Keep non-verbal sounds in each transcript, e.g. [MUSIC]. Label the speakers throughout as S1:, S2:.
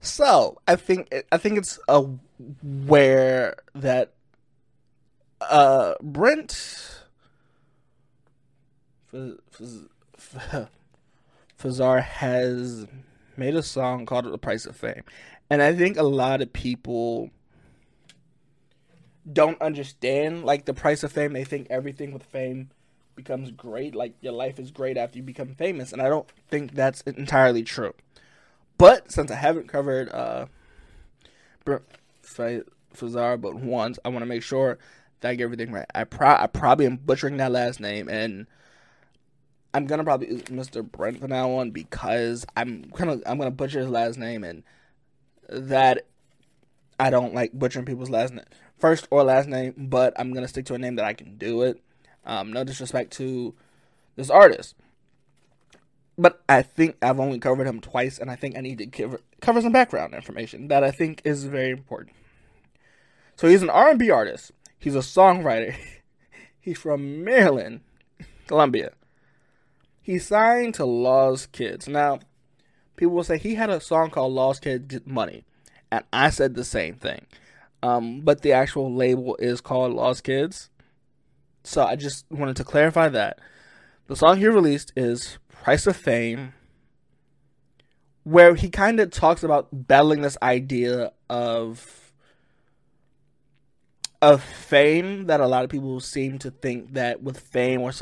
S1: So I think I think it's aware that uh, Brent Faiyaz has made a song called "The Price of Fame," and I think a lot of people don't understand like the price of fame. They think everything with fame becomes great, like your life is great after you become famous, and I don't think that's entirely true. But since I haven't covered uh, Faiyaz but once, I want to make sure that I get everything right. I pro I probably am butchering that last name, and I'm gonna probably use Mr. Brent for now on because I'm gonna I'm gonna butcher his last name, and that I don't like butchering people's last name, first or last name. But I'm gonna stick to a name that I can do it. Um, no disrespect to this artist, but I think I've only covered him twice, and I think I need to cover, cover some background information that I think is very important. So he's an R&B artist. He's a songwriter. [LAUGHS] He's from Maryland, Columbia. He signed to Lost Kids. Now, people will say he had a song called Lost Kids Money, and I said the same thing. Um, but the actual label is called Lost Kids. So I just wanted to clarify that. The song he released is Price of Fame, where he kind of talks about battling this idea of of fame that a lot of people seem to think that with fame or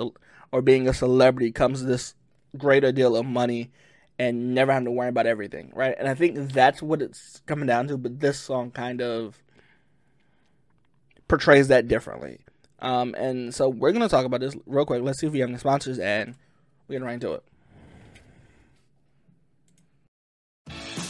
S1: or being a celebrity comes this greater deal of money and never having to worry about everything, right? And I think that's what it's coming down to. But this song kind of portrays that differently. Um, and so we're gonna talk about this real quick. Let's see if we have any sponsors, and we're gonna right into it.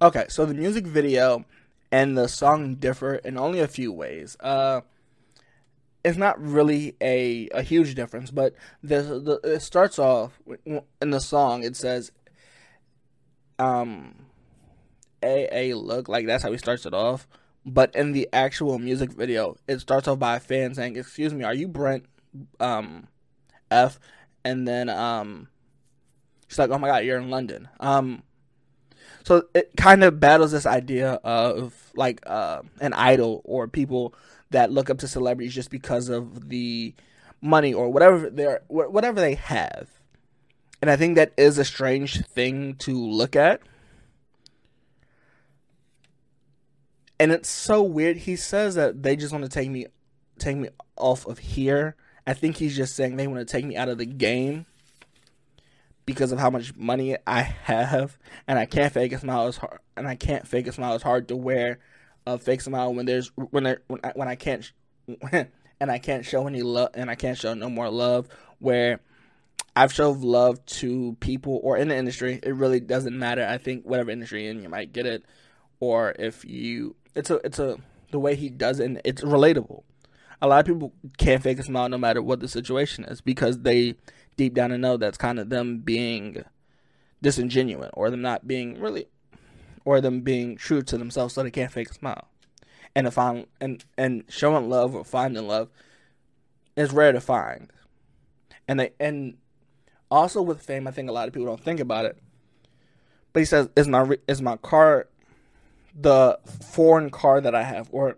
S1: Okay, so the music video and the song differ in only a few ways. Uh, it's not really a, a huge difference, but the, the it starts off in the song. It says, um, a a look like that's how he starts it off. But in the actual music video, it starts off by a fan saying, "Excuse me, are you Brent um, F?" And then um, she's like, "Oh my God, you're in London." Um, so it kind of battles this idea of like uh, an idol or people that look up to celebrities just because of the money or whatever they whatever they have. And I think that is a strange thing to look at. And it's so weird. He says that they just want to take me take me off of here. I think he's just saying they want to take me out of the game because of how much money I have, and I can't fake a smile as hard, and I can't fake a smile as hard to wear a fake smile when there's when there, when I, when I can't [LAUGHS] and I can't show any love and I can't show no more love where I've showed love to people or in the industry. It really doesn't matter. I think whatever industry in you might get it, or if you, it's a it's a the way he does it. it's relatable. A lot of people can't fake a smile no matter what the situation is because they deep down and know that's kind of them being disingenuous or them not being really or them being true to themselves so they can't fake a smile. And to find and and showing love or finding love is rare to find. And they and also with fame, I think a lot of people don't think about it. But he says, "Is my is my car the foreign car that I have?" Or,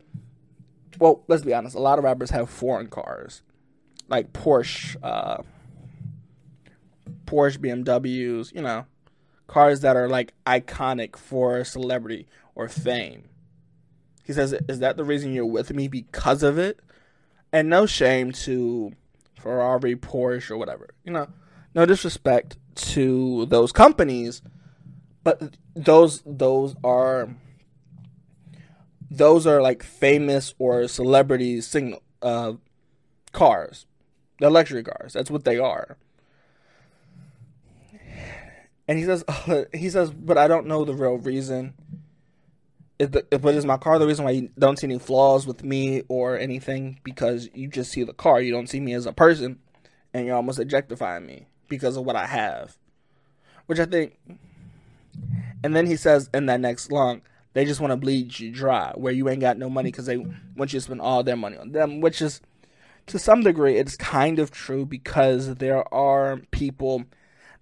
S1: well, let's be honest. A lot of rappers have foreign cars, like Porsche, uh, Porsche, BMWs, you know, cars that are like iconic for celebrity or fame. He says, Is that the reason you're with me because of it? And no shame to Ferrari, Porsche, or whatever. You know, no disrespect to those companies, but those those are those are like famous or celebrity signal uh, cars. They're luxury cars. That's what they are. And he says, [LAUGHS] he says, but I don't know the real reason. The, but is my car the reason why you don't see any flaws with me or anything? Because you just see the car, you don't see me as a person, and you're almost objectifying me because of what I have. Which I think. And then he says in that next song, they just want to bleed you dry, where you ain't got no money because they want you to spend all their money on them, which is to some degree it's kind of true because there are people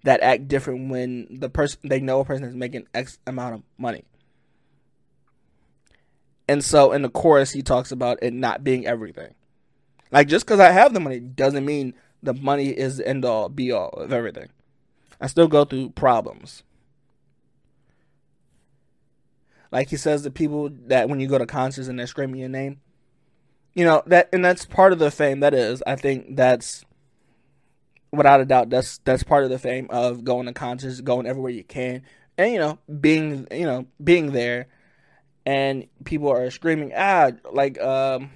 S1: that act different when the person they know a person is making X amount of money. And so in the chorus, he talks about it not being everything. Like just because I have the money doesn't mean the money is the end all be all of everything. I still go through problems. Like he says, the people that when you go to concerts and they're screaming your name, you know that, and that's part of the fame. That is, I think that's without a doubt that's that's part of the fame of going to concerts, going everywhere you can, and you know being you know being there. And people are screaming ah like um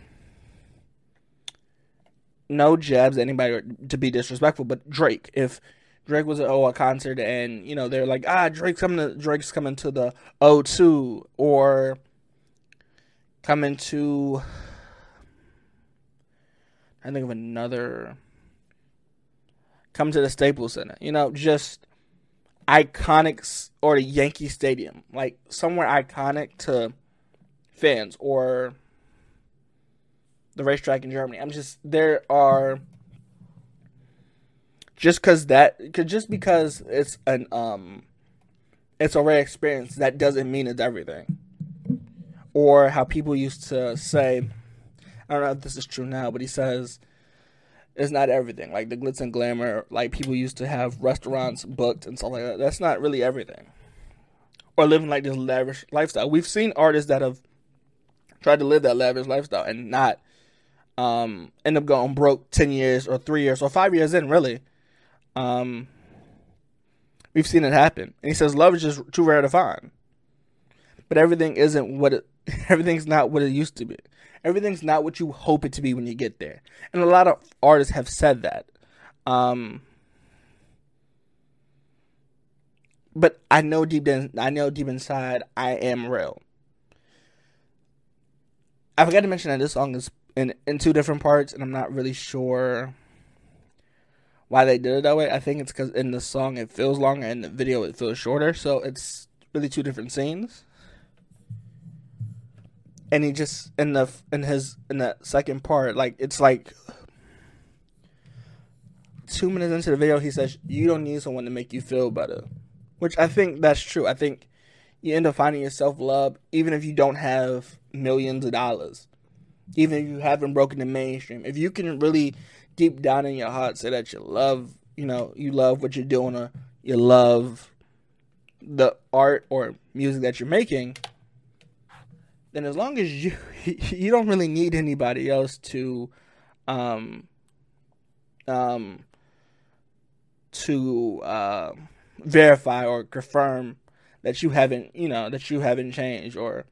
S1: no jabs anybody to be disrespectful but drake. If drake was at oh, a concert and you know they're like ah drake's coming to drake's coming to the o2 or coming to i think of another come to the staples center you know just iconic or the yankee stadium like somewhere iconic to fans or the racetrack in Germany. I'm just there are just because that just because it's an um it's a rare experience that doesn't mean it's everything. Or how people used to say, I don't know if this is true now, but he says it's not everything. Like the glitz and glamour, like people used to have restaurants booked and stuff like that. That's not really everything. Or living like this lavish lifestyle. We've seen artists that have tried to live that lavish lifestyle and not um, end up going broke 10 years or three years or five years in, really. Um, we've seen it happen. And he says love is just too rare to find. But everything isn't what it, [LAUGHS] everything's not what it used to be. Everything's not what you hope it to be when you get there. And a lot of artists have said that. Um, but I know deep in, I know deep inside I am real. I forgot to mention that this song is in in two different parts, and I'm not really sure why they did it that way. I think it's because in the song it feels longer, and the video it feels shorter, so it's really two different scenes. And he just in the in his in that second part, like it's like two minutes into the video, he says, "You don't need someone to make you feel better," which I think that's true. I think you end up finding yourself love even if you don't have millions of dollars. Even if you haven't broken the mainstream. If you can really deep down in your heart say that you love, you know, you love what you're doing or you love the art or music that you're making, then as long as you [LAUGHS] you don't really need anybody else to um um to uh, verify or confirm that you haven't, you know, that you haven't changed or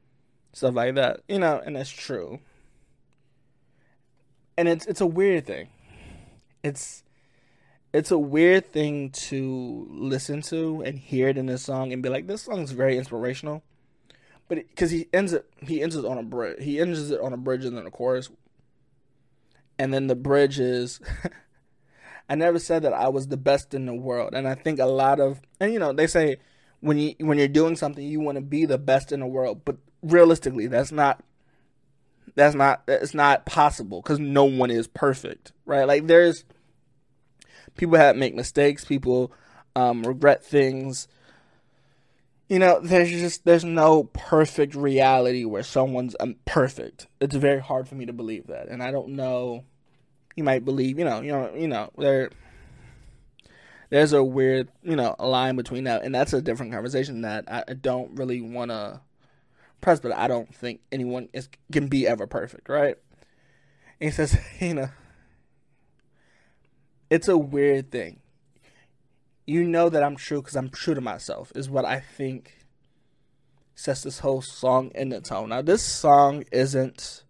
S1: stuff like that. You know, and that's true. And it's it's a weird thing. It's it's a weird thing to listen to and hear it in a song and be like, this song is very inspirational. But because he ends it, he ends it on a bridge. He ends it on a bridge and then a chorus, and then the bridge is. [LAUGHS] I never said that I was the best in the world, and I think a lot of and you know they say when you when you're doing something you want to be the best in the world but realistically that's not that's not it's not possible because no one is perfect right like there's people have make mistakes people um, regret things you know there's just there's no perfect reality where someone's um, perfect it's very hard for me to believe that and i don't know you might believe you know you know you know there there's a weird, you know, line between that, and that's a different conversation that I don't really want to press. But I don't think anyone is can be ever perfect, right? And he says, [LAUGHS] you know, it's a weird thing. You know that I'm true because I'm true to myself, is what I think sets this whole song in the tone. Now, this song isn't.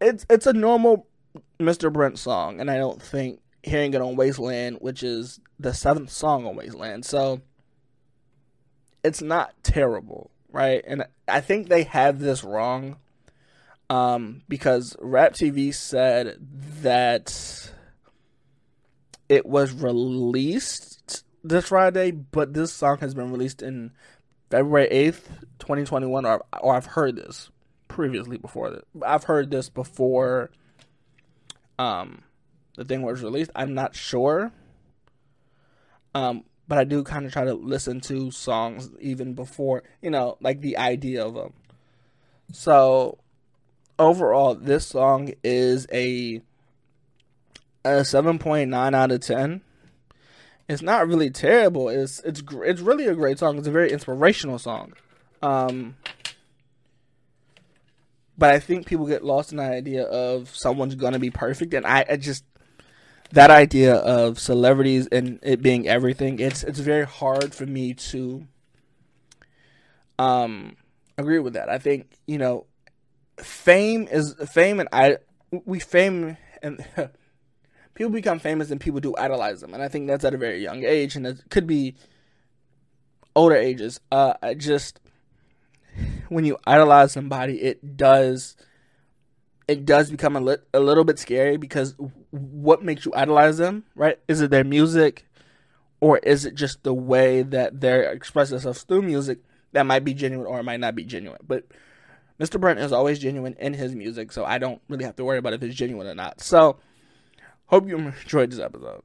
S1: It's it's a normal Mr. Brent song, and I don't think hearing it on Wasteland, which is the seventh song on Wasteland. So it's not terrible. right? And I think they have this wrong um, because Rap TV said that it was released this Friday, but this song has been released in February 8th, 2021, or, or I've heard this previously before. I've heard this before um, the thing was released. I'm not sure. Um, but I do kind of try to listen to songs even before, you know, like the idea of them. So overall, this song is a a 7.9 out of 10. It's not really terrible. It's it's it's really a great song. It's a very inspirational song. Um, but I think people get lost in the idea of someone's gonna be perfect, and I, I just that idea of celebrities and it being everything, it's it's very hard for me to um agree with that. I think, you know, fame is fame and I we fame and [LAUGHS] people become famous and people do idolize them and I think that's at a very young age and it could be older ages. Uh I just when you idolize somebody it does it does become a, li- a little bit scary because what makes you idolize them, right? Is it their music or is it just the way that they express themselves through music that might be genuine or it might not be genuine? But Mr. Brent is always genuine in his music, so I don't really have to worry about if it's genuine or not. So, hope you enjoyed this episode.